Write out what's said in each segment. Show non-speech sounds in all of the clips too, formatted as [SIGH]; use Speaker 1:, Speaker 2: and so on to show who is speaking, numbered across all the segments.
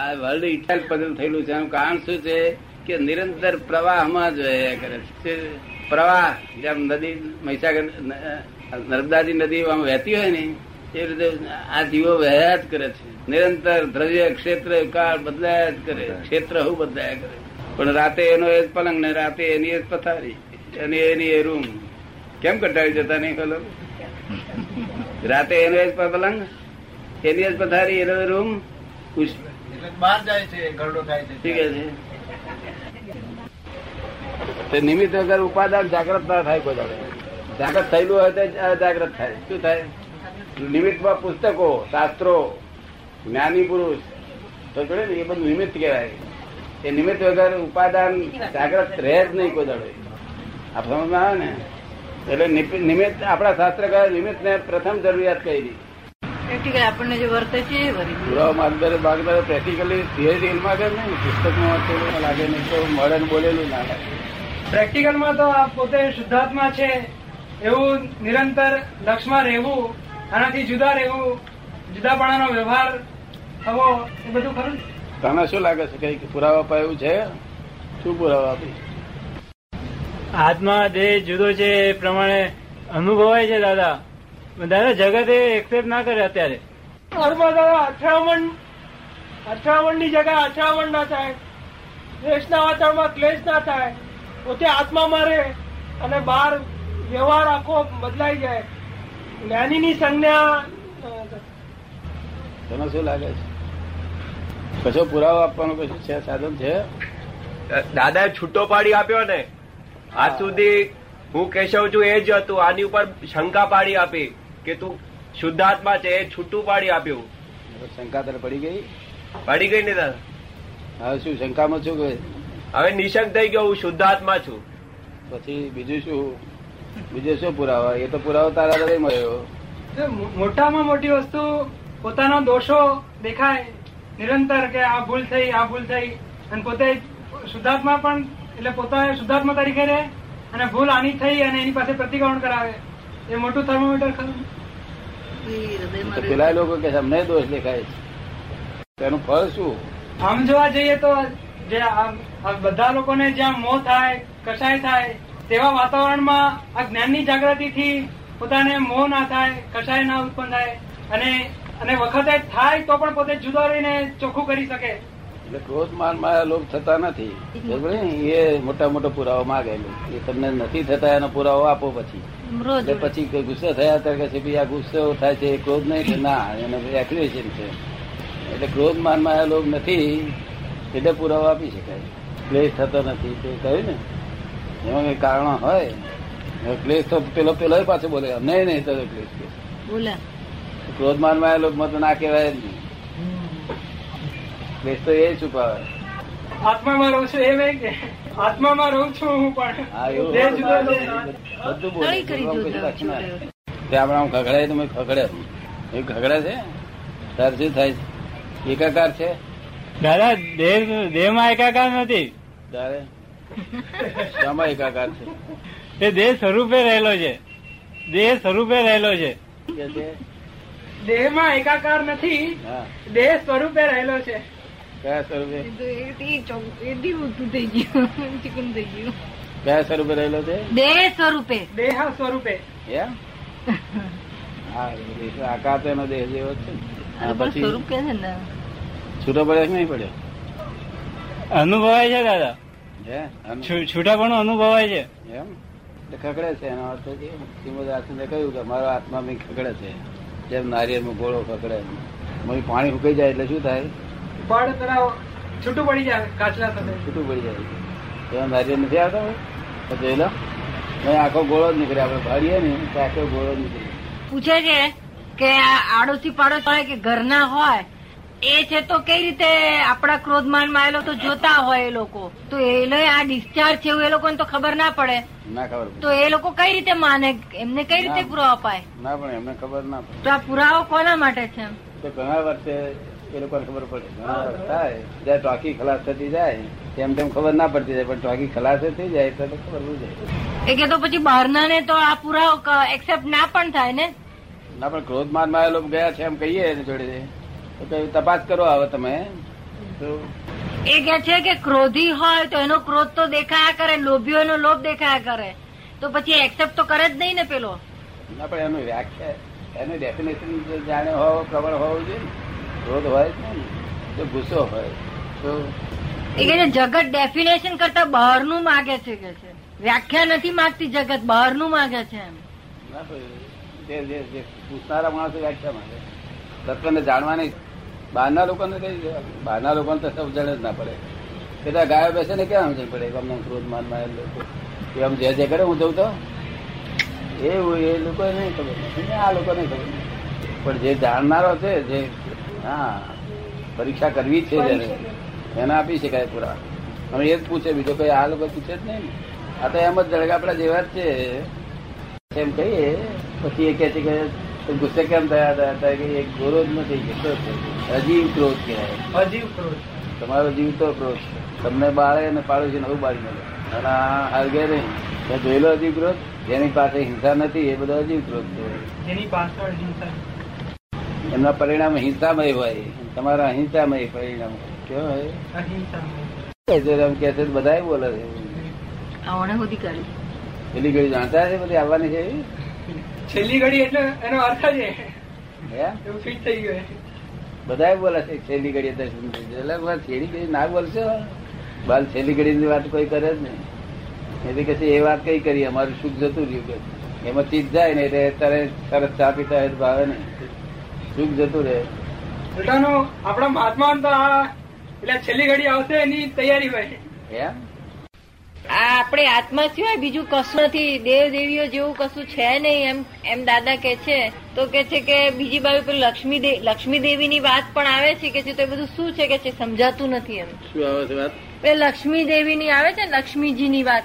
Speaker 1: આ વર્લ્ડ ઇટાલ પતન થયેલું છે. એનું કારણ શું છે કે નિરંતર પ્રવાહમાં જ કરે છે. પ્રવાહ જેમ નદી મહીસાગર નર્મદાજી નદી આમ વહેતી હોય ને એ રીતે આ જીવો વહ્યા જ કરે છે. નિરંતર દ્રવ્ય ક્ષેત્ર કાળ બદલાયા જ કરે. ક્ષેત્ર હું બદલાયા કરે. પણ રાતે એનો એ જ પલંગ ને રાતે એની એ જ પથારી અને એની એ રૂમ. કેમ કંટાળી જતા નહીં ખબર? રાતે એનો એ જ પલંગ એની જ પથારી એનો રૂમ
Speaker 2: બહાર જાય છે, ઘરડો થાય છે.
Speaker 1: ઠીક છે. તે નિમિત્ત વગર ઉપાદાન જાગ્રત ના થાય કોઈ જાગ્રત થયેલું હોય તો જાગ્રત થાય. શું થાય? નિમિત્તમાં પુસ્તકો, શાસ્ત્રો, જ્ઞાની પુરુષ, તો જોડે ને એ બધું નિમિત્ત કહેવાય. એ નિમિત્ત વગર ઉપાદાન જાગ્રત રહે જ નહીં કોઈ દાડે. આ સમજમાં આવે ને? એટલે નિમિત્ત- આપણા શાસ્ત્ર કહે નિમિત્ત ને પ્રથમ જરૂરિયાત કહી દી
Speaker 3: પ્રેક્ટિકલ આપણને જે વર્તે છે એ વરી
Speaker 1: પુરાવા માર્ગદરે બાગદરે પ્રેક્ટિકલી થિયરી કે નહીં પુસ્તકમાં વાંચેલું લાગે નહીં તો મળે ને બોલેલું ના લાગે.
Speaker 4: પ્રેક્ટિકલમાં તો આ પોતે શુદ્ધાત્મા છે એવું નિરંતર લક્ષમાં રહેવું આનાથી જુદા રહેવું જુદાપણાનો વ્યવહાર થવો એ બધું ખરું?
Speaker 1: તને શું લાગે છે કઈ પુરાવા પાયું છે? શું પુરાવા આપી?
Speaker 5: આત્મા દેહ જુદો છે એ પ્રમાણે અનુભવાય છે દાદા. દાદા જગત એ એક્સેપ્ટ ના કરે અત્યારે.
Speaker 4: ઘરમાં દાદા અથડામણ અથડામણની જગ્યા અથડામણ ના થાય. દ્વેષના વાતાવરણમાં ક્લેશ ના થાય. પોતે આત્મા મારે અને બહાર વ્યવહાર આખો બદલાઈ જાય. જ્ઞાનીની સંજ્ઞા
Speaker 1: તને શું લાગે છે? કશો પુરાવો આપવાનો કશું છે સાધન છે?
Speaker 6: દાદાએ છૂટો પાડી આપ્યો ને. આજ સુધી હું કેશવ છું એ જ હતું આની ઉપર શંકા પાડી આપી. કે તું શુદ્ધાત્મા છે એ છૂટું પાડી આપ્યું.
Speaker 1: શંકા તને પડી ગઈ?
Speaker 6: પડી ગઈ ને દાદા
Speaker 1: હવે શું શંકામાં શું કહે
Speaker 6: હવે નિશંક થઈ ગયો હું શુદ્ધાત્મા છું.
Speaker 1: પછી બીજું શું? બીજું શું પુરાવા? એ તો પુરાવો તારા હૃદય મળ્યો.
Speaker 4: મોટામાં મોટી વસ્તુ પોતાનો દોષો દેખાય. નિરંતર કે આ ભૂલ થઈ આ ભૂલ થઈ. અને પોતે શુદ્ધાત્મા પણ એટલે પોતાને શુદ્ધાત્મા તરીકે રહે અને ભૂલ આની થઈ અને એની પાસે પ્રતિક્રમણ કરાવે. એ મોટું થર્મોમીટર ખરું.
Speaker 1: તો પેલા લોકો કે અમને દોષ દેખાય છે. તેનું ફળ શું?
Speaker 4: આમ જોવા જઈએ તો જે બધા લોકોને જ્યાં મોહ થાય કસાય થાય તેવા વાતાવરણમાં આ જ્ઞાનની જાગૃતિથી પોતાને મોહ ના થાય કસાય ના ઉત્પન્ન થાય. અને અને વખતે થાય તો પણ પોતે જુદો રહીને ચોખ્ખું કરી શકે.
Speaker 1: એટલે ક્રોધ માન માયા લોભ થતા નથી. એ મોટા મોટો પુરાવો માગેલું એ તમને નથી થતા એનો પુરાવો આપો પછી. પછી કોઈ ગુસ્સો થયા ત્યારે કે છે આ ગુસ્સો થાય છે ક્રોધ નહીં કે ના એને એક્યુએશન છે. એટલે ક્રોધ માનમાં લોક નથી એટલે પુરાવો આપી શકાય. ક્લેશ થતો નથી તે કહ્યું ને. એમાં કઈ કારણો હોય? ક્લેશ તો પેલો પેલો પાછો બોલે નહીં નહીં તો ક્લેશ કે.
Speaker 3: બોલ્યા
Speaker 1: ક્રોધ માન માયા લોક તો ના કહેવાય જ નહીં. ક્લેશ તો એ છુપાવે.
Speaker 4: આત્મામાં રહું છું એમ એ કે? આત્મામાં રહું છું હું પણ.
Speaker 1: હા એવું
Speaker 4: દેહ જુદો છે.
Speaker 1: બધું બોલે
Speaker 3: કઈ કરી
Speaker 1: ભગવાન
Speaker 3: દઉં
Speaker 1: કશું રાખી ના.
Speaker 3: છું.
Speaker 1: તે આમ ખગડાય તો મેં ખગડે એ ખગડે છે? તાર શું થાય છે? એકાકાર છે?
Speaker 5: દાદા દેહ દેહમાં એકાકાર નથી.
Speaker 1: શામાં એકાકાર છે?
Speaker 5: તે દેહ સ્વરૂપે રહેલો છે. દેહ સ્વરૂપે રહેલો છે.
Speaker 1: દેહમાં
Speaker 4: દેહમાં એકાકાર નથી. દેહ સ્વરૂપે રહેલો છે.
Speaker 1: કયા સ્વરૂપે કયા રહેલો છે
Speaker 3: દેહ સ્વરૂપે
Speaker 4: દેહ સ્વરૂપે
Speaker 1: એમ હા એ તો આકાર તો એનો દેહ જેવો છે. ને. હા,
Speaker 3: પણ
Speaker 1: પછી
Speaker 3: સ્વરૂપ કે છે ને.
Speaker 1: છૂટો પડ્યો કે નહીં પડ્યો?
Speaker 5: અનુભવાય છે દાદા. છૂટાપણું અનુભવાય છે.
Speaker 1: એમ? ખકડે ખગડે છે એનો અર્થ કે શ્રીમદ કહ્યું કે મારો આત્મા મેં ખગડે છે. જેમ નારિયેળમાં ગોળો ખગડે. મમ્મી પાણી ઉકાઈ જાય એટલે શું થાય?
Speaker 4: પડ પેલા છૂટું પડી જાય કાચલા સાથે.
Speaker 1: છૂટું પડી જાય. એમાં નારિયેળ નથી આવતા હોય? જોઈ લો. આખો ગોળો જ નીકળે. આપણે ભાડીએ ને તો આખો ગોળો જ નીકળે.
Speaker 3: પૂછે છે કે આ આડોશી પાડોશ હોય કે ઘરના હોય એ છે તો કઈ રીતે આપણા ક્રોધમાનમાં એ લોકો જોતા હોય એ લોકો? તો એ આ ડિસ્ચાર્જ છે એવું એ લોકોને તો ખબર ના પડે.
Speaker 1: ના ખબર
Speaker 3: તો એ લોકો કઈ રીતે માને? એમને કઈ રીતે. પુરાવો અપાય?
Speaker 1: ના પણ એમને ખબર ના પડે.
Speaker 3: તો આ પુરાવો કોના માટે છે?
Speaker 1: તો ઘણા વર્ષે એ લોકોને ખબર પડે. ઘણા થાય જ્યારે ટોકી ખલાસ થતી જાય તેમ તેમ ખબર ના પડતી જાય પણ ટોકી ખલાસ થઈ જાય તો ખબર પડી. જાય
Speaker 3: એ કે તો પછી બહારના ને તો આ પુરાવો એક્સેપ્ટ ના પણ થાય ને?
Speaker 1: ના પણ ક્રોધ માનમાં લોકો ગયા છે એમ કહીએ એની જોડે. તો તપાસ કરો આવે તમે. તો
Speaker 3: એ કે છે કે ક્રોધી હોય તો એનો ક્રોધ તો દેખાયા કરે લોભીઓ એનો લોભ દેખાયા કરે. તો પછી એક્સેપ્ટ તો કરે જ નહીં ને પેલો?
Speaker 1: ના પણ એનું વ્યાખ્યા એનું ડેફિનેશન જાણે હોવો પ્રબળ હોવું જોઈએ ને. ક્રોધ હોય જ ને. તો ગુસ્સો હોય. તો
Speaker 3: એ કે જગત ડેફિનેશન કરતા બહારનું માગે છે કે છે. વ્યાખ્યા નથી માગતી જગત બહારનું માગે છે એમ.
Speaker 1: પૂછનારા માણસો વ્યાખ્યા માંગે. તત્વને જાણવાની બહારના લોકોને કઈ બહારના લોકોને તો સમજણ જ ના પડે. કેટલા ગાયો બેસે ને ક્યાં સમજણ પડે? અમને ક્રોધ માનમાં લોકો. એ આમ જે જે કરે હું જઉં તો? એવું એ લોકો નહીં ખબર. આ લોકો નહીં ખબર. પણ જે જાણનારો છે જે હા પરીક્ષા કરવી જ છે એને આપી શકાય પૂરા. અમે એ જ પૂછે બીજો કઈ આ લોકો પૂછે જ નહીં. આ તો એમ જ આપડા જેવા જ છે. એમ કહીએ પછી એ કે છે કે ગુસ્સે કેમ થયા હતા? હતા કે એક ગોરો જ નથી ગુસ્સો છે? અજીવ ક્રોધ કહેવાય.
Speaker 4: અજીવ ક્રોધ.
Speaker 1: તમારો જીવતો ક્રોધ. તમને બાળે અને પાડોશી નવું બાળી મળે અને આ હરગે નહીં. જોયેલો અજીવ ક્રોધ. જેની પાસે હિંસા નથી એ બધો અજીવ ક્રોધ છે
Speaker 4: જેની પાછળ હિંસા
Speaker 1: એમના પરિણામ હિંસામય હોય તમારા અહિંસામય પરિણામ કેવા હોય? કે છે બધા બોલે છે.
Speaker 3: આવણે સુધી કરી.
Speaker 1: પેલી ઘડી જાણતા છે બધી આવવાની છે
Speaker 4: છેલ્લી ઘડી એટલે એનો અર્થ
Speaker 1: છે
Speaker 4: એવું ફિટ થઈ ગયું
Speaker 1: બધા બોલે છે છેલ્લી ઘડી દર્શન થઈ જાય. એટલે છેલ્લી ઘડી ના બોલશો? બાલ છેલ્લી ઘડી ની વાત કોઈ કરે જ નહીં. એટલે કે એ વાત કઈ કરી? અમારું સુખ જતું રહ્યું કે એમાં ચીજ જાય ને એટલે તારે સરસ ચા પીતા હોય ભાવે નહીં. સુખ જતું રહે.
Speaker 4: આપણા મહાત્મા એટલે છેલ્લી ઘડી આવશે એની તૈયારી હોય.
Speaker 3: આ આપણે આત્મા સિવાય બીજું કશું નથી. દેવ દેવીઓ જેવું કશું છે નહીં. એમ એમ દાદા કે છે તો કે છે કે બીજી બાજુ પર લક્ષ્મી દે લક્ષ્મી દેવીની વાત પણ આવે છે કે છે તો એ બધું શું છે કે છે સમજાતું નથી એમ.
Speaker 1: શું આવે છે વાત?
Speaker 3: એ લક્ષ્મી દેવીની આવે છે લક્ષ્મીજી ની વાત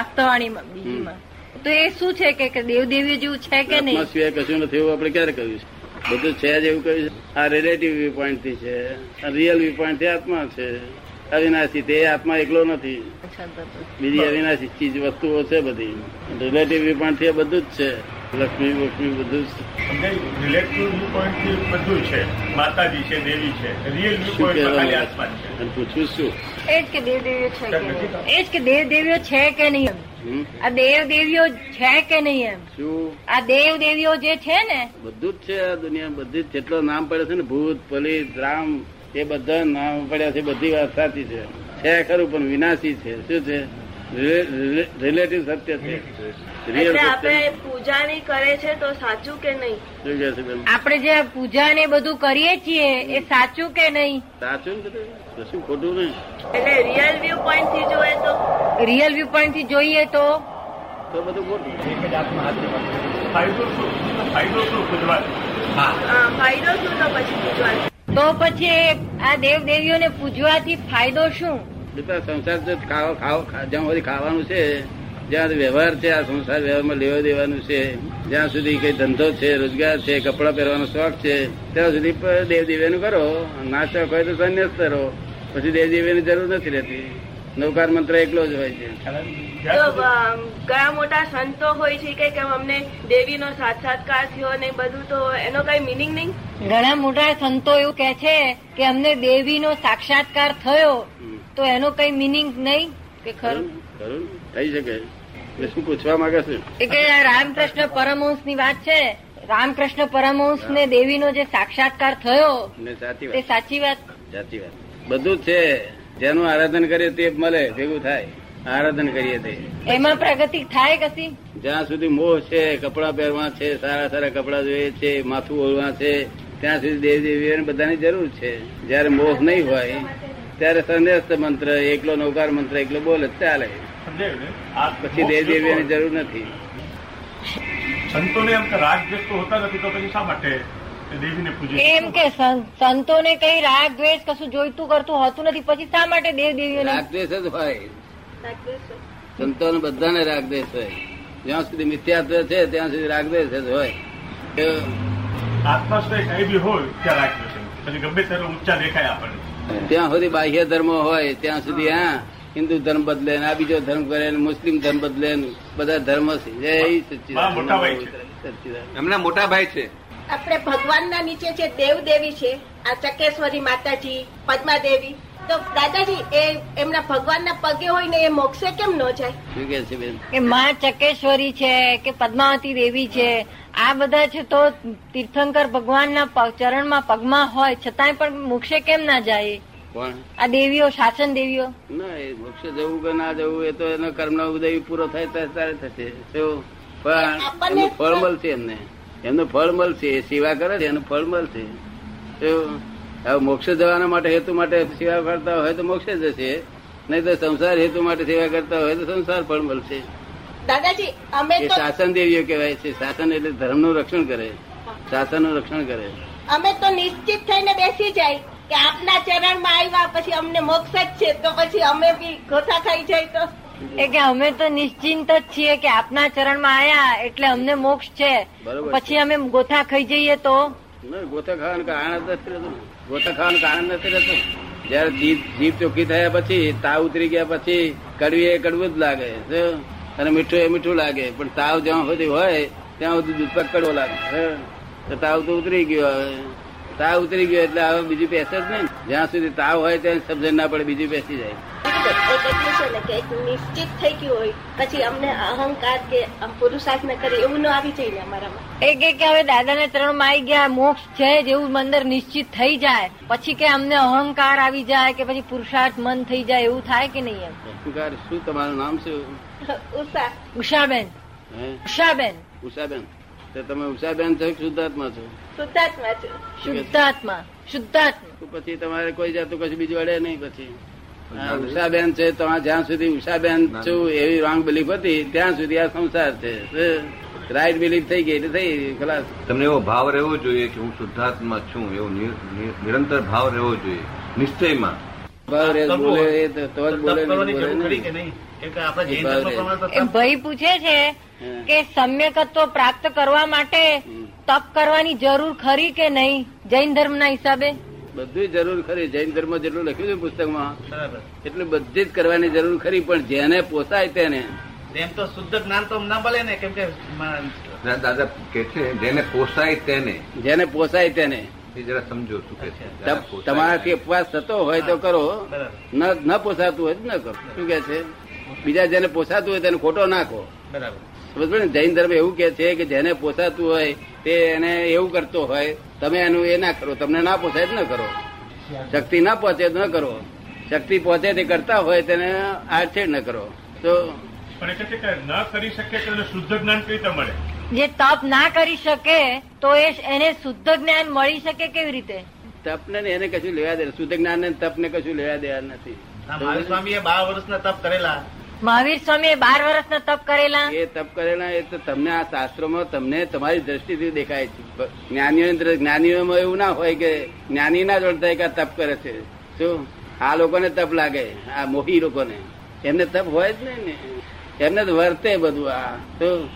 Speaker 3: આફતાવાણી બીજીમાં. તો એ શું છે કે કે દેવ દેવીઓ જેવું છે કે નહીં?
Speaker 1: સિવાય કશું નથી એવું આપણે ક્યારે કહ્યું છે? બધું છે જ એવું કહ્યું છે. આ રિલેટિવ વ્યૂ પોઈન્ટથી છે. આ રિયલ વ્યૂ પોઈન્ટથી આત્મા છે. અવિનાશી તે આત્મા એકલો નથી. બીજી અવિનાશી ચીજ વસ્તુઓ છે બધી. રિલેટિવ વ્યૂ પોઈન્ટથી આ બધું જ છે. લક્ષ્મી લક્ષ્મી બધું
Speaker 7: રિલેટિવ વ્યૂ પોઈન્ટ બધું છે. માતાજી છે દેવી છે. રિયલ વ્યૂ પોઈન્ટ ખાલી
Speaker 1: કહેવાનું
Speaker 7: છે.
Speaker 1: અને પૂછવું શું?
Speaker 3: એ જ કે દેવ છે કે એ જ કે દેવ છે કે નહીં એમ. આ દેવ દેવીઓ છે કે નહીં એમ.
Speaker 1: શું?
Speaker 3: આ દેવ દેવીઓ જે છે ને
Speaker 1: બધું જ છે આ દુનિયા બધી જ જેટલો નામ પડે છે ને ભૂત પલિત રામ એ બધા નામ પડ્યા છે બધી વાત સાચી છે. છે ખરું પણ વિનાશી છે. શું છે? રિલેટિવ સત્ય છે.
Speaker 8: પૂજાની કરે છે તો સાચું કે નહીં?
Speaker 3: આપણે જે પૂજા ને બધું કરીએ છીએ એ સાચું કે નહીં?
Speaker 1: સાચું કશું ખોટું નહીં.
Speaker 8: એટલે રિયલ વ્યૂ પોઈન્ટથી જોઈએ તો?
Speaker 3: રિયલ વ્યૂ પોઈન્ટથી જોઈએ તો?
Speaker 1: તો બધું ખોટું.
Speaker 7: એક જ આત્મા ફાયદો શું ફાયદો શું
Speaker 8: ફાયદો શું તો પછી પૂજવાનો?
Speaker 3: તો પછી આ દેવ દેવીઓને પૂજવાથી ફાયદો શું?
Speaker 1: બધા સંસાર જો ખાવા ખાવા જ્યાં સુધી ખાવાનું છે જ્યાં વ્યવહાર છે આ સંસાર વ્યવહારમાં લેવા દેવાનું છે જ્યાં સુધી કઈ ધંધો છે રોજગાર છે કપડાં પહેરવાનો શોખ છે ત્યાં સુધી દેવ દેવીનું કરો. ના શોખ હોય તો સંન્યાસ કરો. પછી દેવ દેવીની જરૂર નથી રહેતી. નૌકાર મંત્ર એકલો જ હોય છે.
Speaker 8: કયા મોટા સંતો હોય છે કે કેમ અમને દેવીનો સાક્ષાત્કાર થયો ને બધું તો એનો કઈ મિનિંગ નહીં?
Speaker 3: ઘણા મોટા સંતો એવું કે છે કે અમને દેવીનો સાક્ષાત્કાર થયો. તો એનો કઈ મિનિંગ નહીં કે
Speaker 1: ખરું?
Speaker 3: ખરું
Speaker 1: ને? ને? થઈ શકે. એટલે શું પૂછવા માંગે છે?
Speaker 3: કે રામકૃષ્ણ પરમહંસની વાત છે. રામકૃષ્ણ પરમહંસ ને દેવીનો જે સાક્ષાત્કાર થયો
Speaker 1: ને સાચી
Speaker 3: તે
Speaker 1: વાત.
Speaker 3: સાચી વાત?
Speaker 1: સાચી વાત. બધું છે. જેનું આરાધન કરીએ તે મળે ભેગું થાય. આરાધન કરીએ તે.
Speaker 3: એમાં પ્રગતિ થાય કશી?
Speaker 1: જ્યાં સુધી મોહ છે કપડા પહેરવા છે સારા સારા કપડા જોઈએ છે માથું ઓળવા છે ત્યાં સુધી દેવી દેવીઓને બધાની જરૂર છે. જયારે મોહ નહીં હોય ત્યારે સંદેશ મંત્ર એકલો નૌકાર મંત્ર એકલો બોલે ચાલે. પછી દેવ દેવીઓની જરૂર નથી.
Speaker 7: સંતોને એમ કે રાગ દ્વેષ તો હોતા નથી તો પછી શા માટે દેવીને પૂજે
Speaker 3: એમ કે સંતો ને કઈ રાગ દ્વેષ કશું જોઈતું કરતું હોતું નથી પછી શા માટે દેવ દેવીઓને?
Speaker 1: રાગદ્વેષ જ હોય. સંતો ને બધાને રાગ દ્વેષ હોય. જ્યાં સુધી મિથ્યાત્વ છે ત્યાં સુધી રાગ દ્વેષ જ હોય.
Speaker 7: આત્મા કઈ બી હોય ત્યાં રાગ દ્વેષ પછી ગમે ત્યારે ઊંચા દેખાય આપણને.
Speaker 1: ત્યાં સુધી બાહ્ય ધર્મ હોય ત્યાં સુધી હા. હિન્દુ ધર્મ બદલે આ બીજો ધર્મ કરે મુસ્લિમ ધર્મ બદલે બધા ધર્મ જય
Speaker 7: સચિદાન મોટા ભાઈ છે.
Speaker 1: સચ્ચિદાનંદ. સચ્ચિદાનંદ
Speaker 9: એમના મોટા ભાઈ છે.
Speaker 10: આપણે ભગવાનના નીચે છે દેવ દેવી છે આ ચકેશ્વરી માતાજી પદ્માદેવી તો દાદાજી એ એમના ભગવાનના પગે હોય ને એ મોક્ષે કેમ ન જાય?
Speaker 1: શું કે છે બેન?
Speaker 3: કે માં ચકેશ્વરી છે કે પદ્માવતી દેવી છે આ બધા છે તો તીર્થંકર ભગવાનના ચરણમાં પગમાં હોય છતાંય પણ મોક્ષે કેમ ના જાય?
Speaker 1: કોણ
Speaker 3: આ દેવીઓ શાસન દેવીઓ?
Speaker 1: ના એ મોક્ષે જવું કે ના જવું એ તો એનો કર્મનો ઉદય પૂરો થાય ત્યારે થશે. પણ એમનું ફળ મળશે એમને. એમનું ફળ મળશે એ સેવા કરે છે એનું ફળ મળશે. હવે મોક્ષ જવાના માટે હેતુ માટે સેવા કરતા હોય તો મોક્ષે જશે. નહીં તો સંસાર હેતુ માટે સેવા કરતા હોય તો સંસાર ફળ મળશે.
Speaker 10: દાદાજી અમે તો
Speaker 1: શાસન દેવીઓ કહેવાય છે. શાસન એટલે ધર્મનું રક્ષણ કરે. શાસનનું રક્ષણ કરે.
Speaker 10: અમે તો નિશ્ચિત થઈને બેસી જાય કે આપના ચરણમાં આવ્યા પછી અમને મોક્ષ જ છે તો પછી અમે બી ગોથા ખાઈ જાય તો.
Speaker 3: એ કે અમે તો નિશ્ચિંત જ છીએ કે આપના ચરણમાં આયા એટલે અમને મોક્ષ છે. પછી અમે ગોથા ખાઈ જઈએ તો?
Speaker 1: ગોથા ખાવાનું કારણ જ નથી રહેતું ગોથા ખાવાનું કારણ નથી રહેતું. જયારે જીભ જીભ ચોખ્ખી થયા પછી તાવ ઉતરી ગયા પછી કડવી એ કડવું જ લાગે? અને મીઠું એ મીઠું લાગે. પણ તાવ જ્યાં સુધી હોય ત્યાં સુધી દૂધ કડવો લાગે? તો તાવ તો ઉતરી ગયો હવે. તાવ ઉતરી ગયો એટલે હવે બીજું પેસે જ નહીં. જ્યાં સુધી તાવ હોય ત્યાં સમજણ ના પડે બીજું પેસી જાય.
Speaker 10: એક એટલું છે ને કે એક નિશ્ચિત થઈ ગયું હોય. પછી અમને અહંકાર કે આમ પુરુષાર્થ ન કરે એવું ન આવી જાય અમારામાં.
Speaker 3: એ કે હવે દાદા દાદાના ચરણમાં આવી ગયા મોક્ષ છે જેવું અંદર નિશ્ચિત થઈ જાય. પછી કે અમને અહંકાર આવી જાય કે પછી પુરુષાર્થ મન થઈ જાય એવું થાય કે નહીં એમ?
Speaker 1: અહંકાર શું? તમારું નામ શું? [LAUGHS]
Speaker 10: ઉષા.
Speaker 3: ઉષાબેન. ઉષાબેન.
Speaker 1: ઉષાબેન. તો તમે ઉષાબેન છો શુદ્ધાત્મા છો?
Speaker 10: શુદ્ધાત્મા છું?
Speaker 3: શુદ્ધાત્મા. શુદ્ધાત્મા.
Speaker 1: પછી તમારે કોઈ જાતું કશું બીજું અડે નહીં પછી. ઉષાબેન છે તમારે જ્યાં સુધી ઉષાબેન છું એવી રોંગ બિલીફ હતી ત્યાં સુધી આ સંસાર છે. રાઈટ બિલીફ થઈ ગઈ એટલે થઈ ખલાસ.
Speaker 9: તમને એવો ભાવ રહેવો જોઈએ કે હું શુદ્ધાત્મા છું એવો નિર- નિર- નિરંતર ભાવ રહેવો જોઈએ. નિશ્ચયમાં.
Speaker 1: ભાવ રે
Speaker 2: તપ
Speaker 1: બોલે એ તો જ બોલે.
Speaker 2: ધર્મ
Speaker 3: ભાઈ પૂછે છે કે સમ્યકત્વ પ્રાપ્ત કરવા માટે તપ કરવાની જરૂર ખરી કે નહીં જૈન ધર્મના હિસાબે?
Speaker 1: બધું જરૂર ખરી. જૈન ધર્મ જેટલું લખ્યું છે પુસ્તકમાં એટલું બધી જ કરવાની જરૂર ખરી પણ જેને પોસાય તેને.
Speaker 2: એમ તો શુદ્ધ જ્ઞાન તો ના મળે ને કેમ કે
Speaker 9: દાદા કે છે જેને પોસાય તેને.
Speaker 1: જેને પોસાય તેને.
Speaker 9: એ જરા સમજો શું કે
Speaker 1: તમારાથી ઉપવાસ થતો હોય તો કરો. ન ન પોસાતું હોય તો ન કરો. શું કે છે? બીજા જેને પોસાતું હોય તેને ખોટો નાખો.
Speaker 2: બરાબર.
Speaker 1: ને? જૈન ધર્મ એવું કે છે કે જેને પોસાતું હોય તે એને એવું કરતો હોય તમે એનું એ ના કરો. તમને ના પોસાય તો ન કરો. શક્તિ ના પહોંચે તો ન કરો. શક્તિ પહોંચે તે કરતા હોય તેને આડછેડ ન કરો. તો
Speaker 7: ન કરી શકે શુદ્ધ જ્ઞાન કઈ રીતે મળે?
Speaker 3: જે તપ ના કરી શકે તો એને શુદ્ધ જ્ઞાન મળી શકે કેવી રીતે?
Speaker 1: તપ ને એને કશું લેવા દે શુદ્ધ જ્ઞાન ને તપને કશું લેવા દેવા નથી.
Speaker 2: આ મહાવીર સ્વામીએ બાર વર્ષના તપ કરેલા.
Speaker 3: મહાવીર સ્વામી બાર વર્ષના તપ કરેલા?
Speaker 1: એ તપ કરેલા એ તો તમને આ શાસ્ત્રોમાં તમને તમારી દ્રષ્ટિથી દેખાય છે. જ્ઞાનીઓ જ્ઞાનીઓમાં એવું ના હોય કે જ્ઞાની ના જોડતા કે તપ કરે છે. શું? આ લોકોને તપ લાગે આ મોહી લોકોને. એમને તપ હોય જ નહીં ને. એમને જ વર્તે બધું આ. શું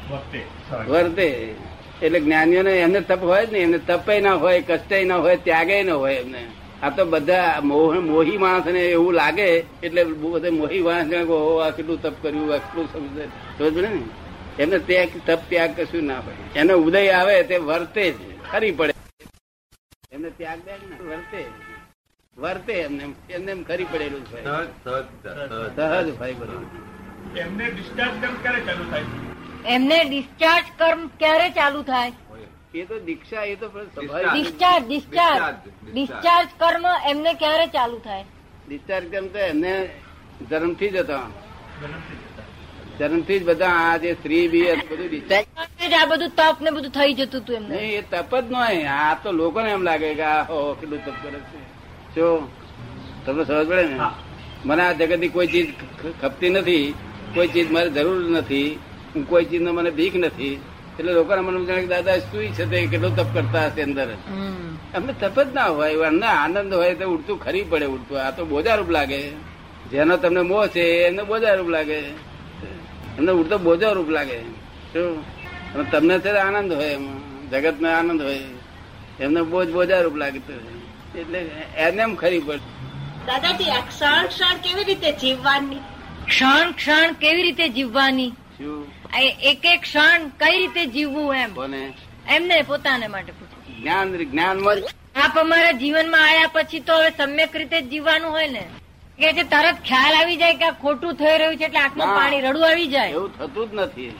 Speaker 1: વર્તે એટલે જ્ઞાનીઓને એમને તપ હોય જ નહીં. એમને તપે ના હોય કષ્ટે ના હોય ત્યાગે ના હોય એમને. આ તો બધા મોહી મોહી માણસને એવું લાગે એટલે બહુ બધા મોહી માણસ આ કેટલું તપ કર્યું આ કેટલું સમજે. સમજ ને. એમને ત્યાગ તપ ત્યાગ કશું ના પડે. એનો ઉદય આવે તે વર્તે જ. ખરી પડે. એમને ત્યાગ દે ને. વર્તે. વર્તે એમને એમને એમ ખરી પડેલું
Speaker 9: સહજ સહજ સહજ.
Speaker 1: સહજ ભાઈ બરોબર
Speaker 7: એમને ડિસ્ચાર્જ કર્મ ક્યારે ચાલુ થાય?
Speaker 3: એમને ડિસ્ચાર્જ કર્મ ક્યારે ચાલુ થાય?
Speaker 1: એ તો દીક્ષા એ તો
Speaker 3: ડિસ્ચાર્જ ડિસ્ચાર્જ ડિસ્ચાર્જ કર્મ એમને ક્યારે ચાલુ થાય?
Speaker 1: ડિસ્ચાર્જ કર્મ તો એમને જન્મથી જ હતા. જન્મથી જ બધા આ જે સ્ત્રી બી બધું
Speaker 3: ડિસ્ચાર્જ આ બધું તપ ને બધું થઈ જતું હતું એમને.
Speaker 1: એ તપ જ નહીં આ તો લોકોને એમ લાગે કે આ હો કેટલું તપ કરે છે. જો તમને સમજ પડે ને? મને આ જગતની કોઈ ચીજ ખપતી નથી. કોઈ ચીજ મારે જરૂર નથી હું કોઈ ચીજ મને ભીખ નથી. એટલે લોકોના મને જાણે દાદા શું છે તે? કેટલો તપ કરતા હશે અંદર? અમને તપ જ ના હોય અમને આનંદ હોય તો ઉડતું ખરી પડે ઉડતું. આ તો બોજારૂપ લાગે. જેનો તમને મોહ છે એમને બોજારૂપ લાગે. એમને ઉડતો બોજારૂપ લાગે. શું તમને છે આનંદ હોય એમાં. જગત આનંદ હોય. એમને બોજ બોજારૂપ લાગે તો. એટલે એને એમ ખરી પડે.
Speaker 10: દાદાજી ક્ષણ કેવી રીતે જીવવાની?
Speaker 3: ક્ષણ ક્ષણ કેવી રીતે જીવવાની? એક એક ક્ષણ કઈ રીતે જીવવું એમ? એમને પોતાને માટે પૂછું.
Speaker 1: જ્ઞાન જ્ઞાનમાં જ
Speaker 3: આપ અમારા જીવનમાં આયા પછી તો હવે સમ્યક રીતે જીવવાનું હોય ને. કે તરત ખ્યાલ આવી જાય કે આ ખોટું થઈ રહ્યું છે એટલે આંખમાં. પાણી રડું આવી જાય.
Speaker 1: એવું થતું જ નથી.